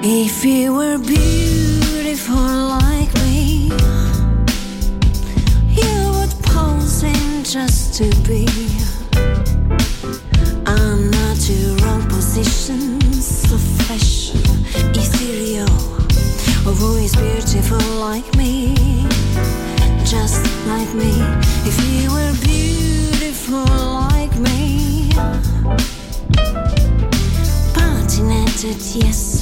If you were beautiful like me, you would pose in just to be. Ethereal. Beautiful like me? Just like me. If you were beautiful like me, yes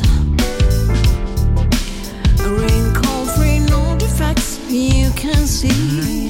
can see.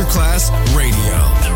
Masterclass Radio.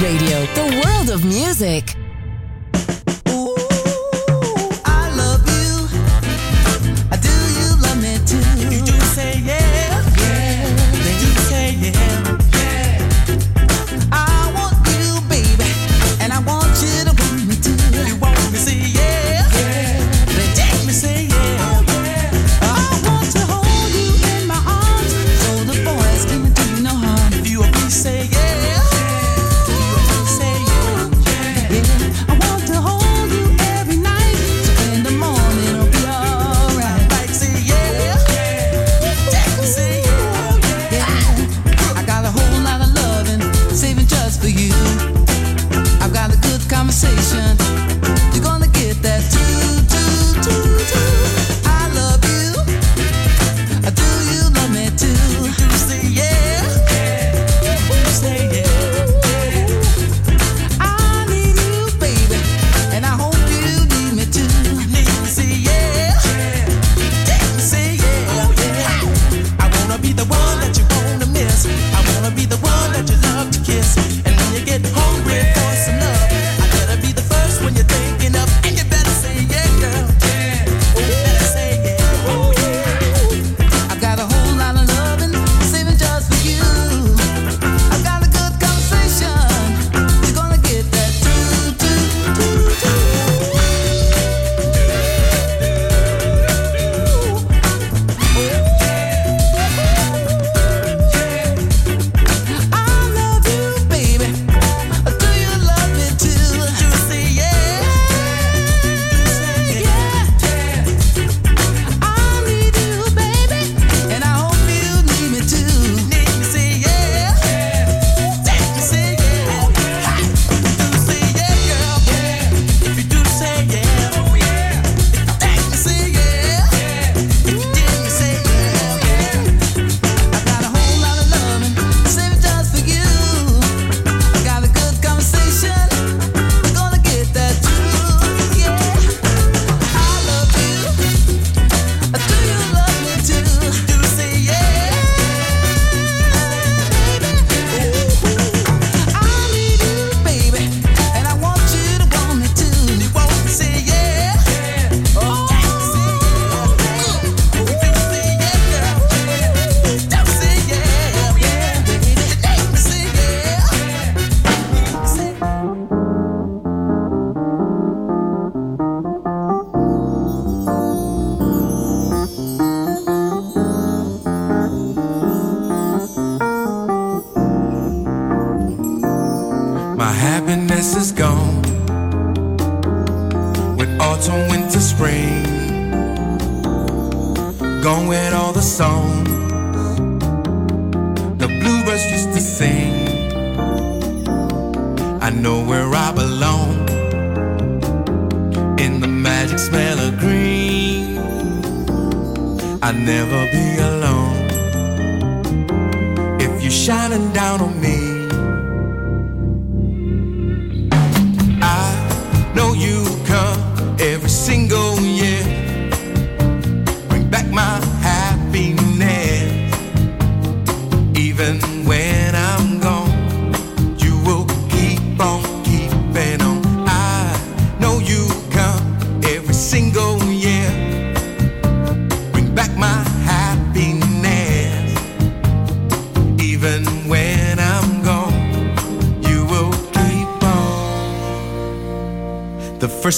Radio.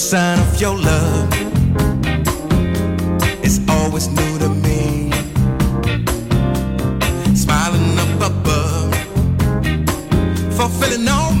sign of your love. It's always new to me. Smiling up above, fulfilling all.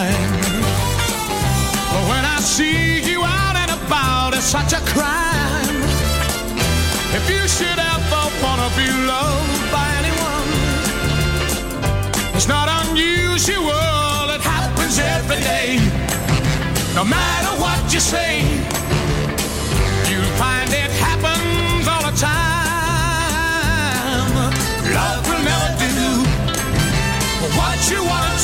time. But when I see you out and about, it's such a crime. If you should ever wanna be loved by anyone, it's not unusual, it happens every day. No matter what you say, you'll find it happens all the time. Love will never do what you wanna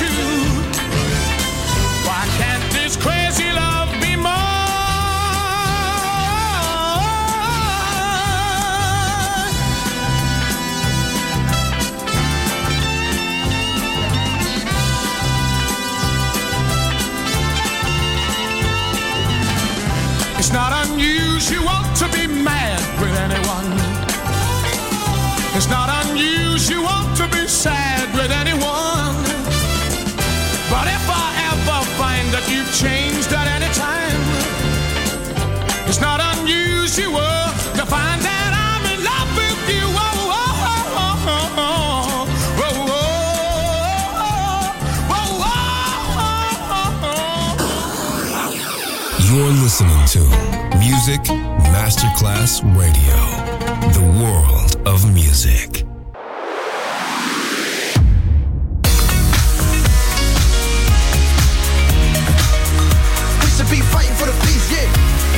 unusual to be mad with anyone. It's not unusual to be sad with anyone. But if I ever find that you've changed at any time, it's not unusual to find that I'm in love with you. Oh, oh, oh, oh, oh, oh. Oh, oh, oh, oh, oh, oh. You're listening to Music Masterclass Radio, the world of music. We should be fighting for the peace, yeah.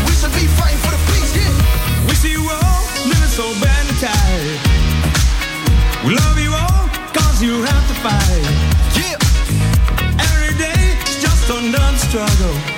We should be fighting for the peace, yeah. We see you all living so bad and tired. We love you all cause you have to fight. Yeah. Every day is just another struggle.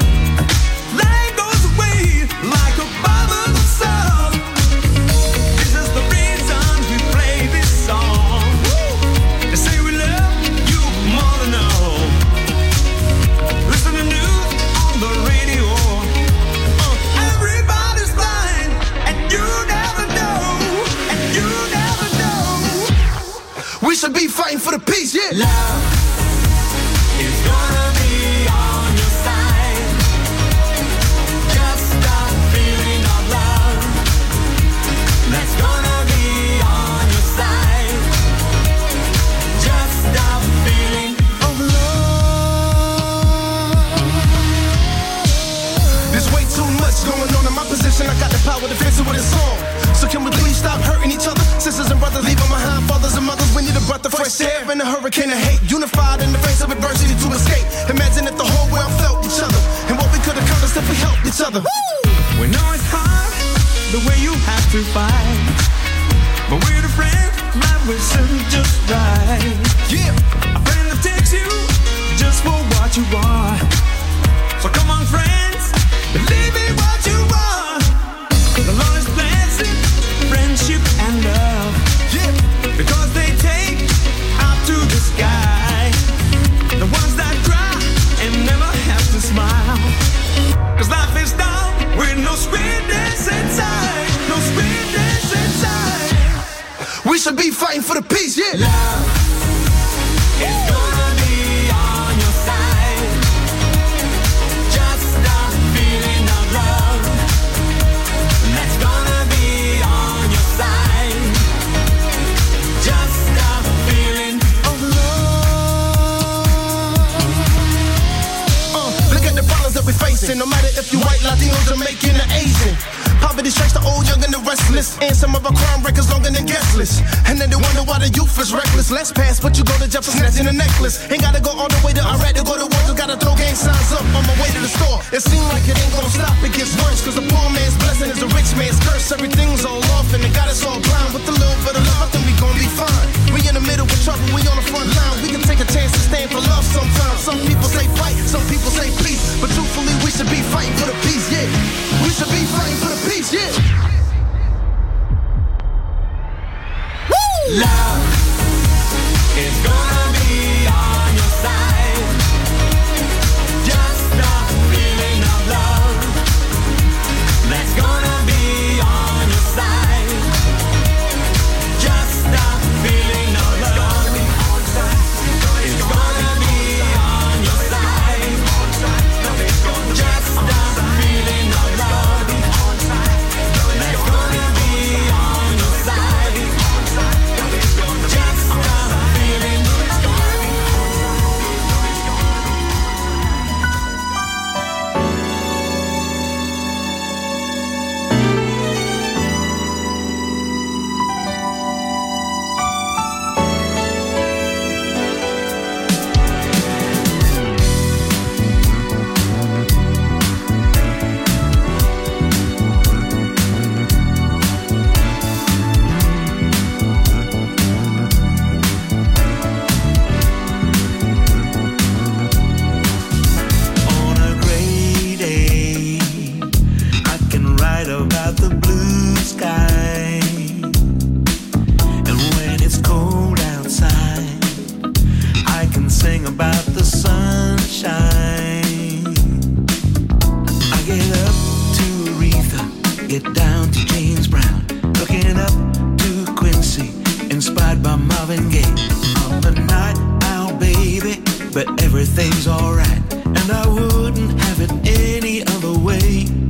Is pass, but you go to jail for snatching a necklace. Ain't gotta go all the way to Iraq to go to war. Just gotta throw gang signs up on my way to the store. It seems like it ain't gonna stop. It gets worse, cause the poor man's blessing is a rich man's curse. Everything's all off, and they got us all blind. With a little bit of love, I think we gon' be fine. We in the middle with trouble, we on the front line. We can take a chance to stand for love sometimes. Some people say fight, some people say peace. But truthfully, we should be fighting for the peace, yeah. We should be fighting for the peace, yeah. Love loving game. Night owl baby, but everything's alright, and I wouldn't have it any other way.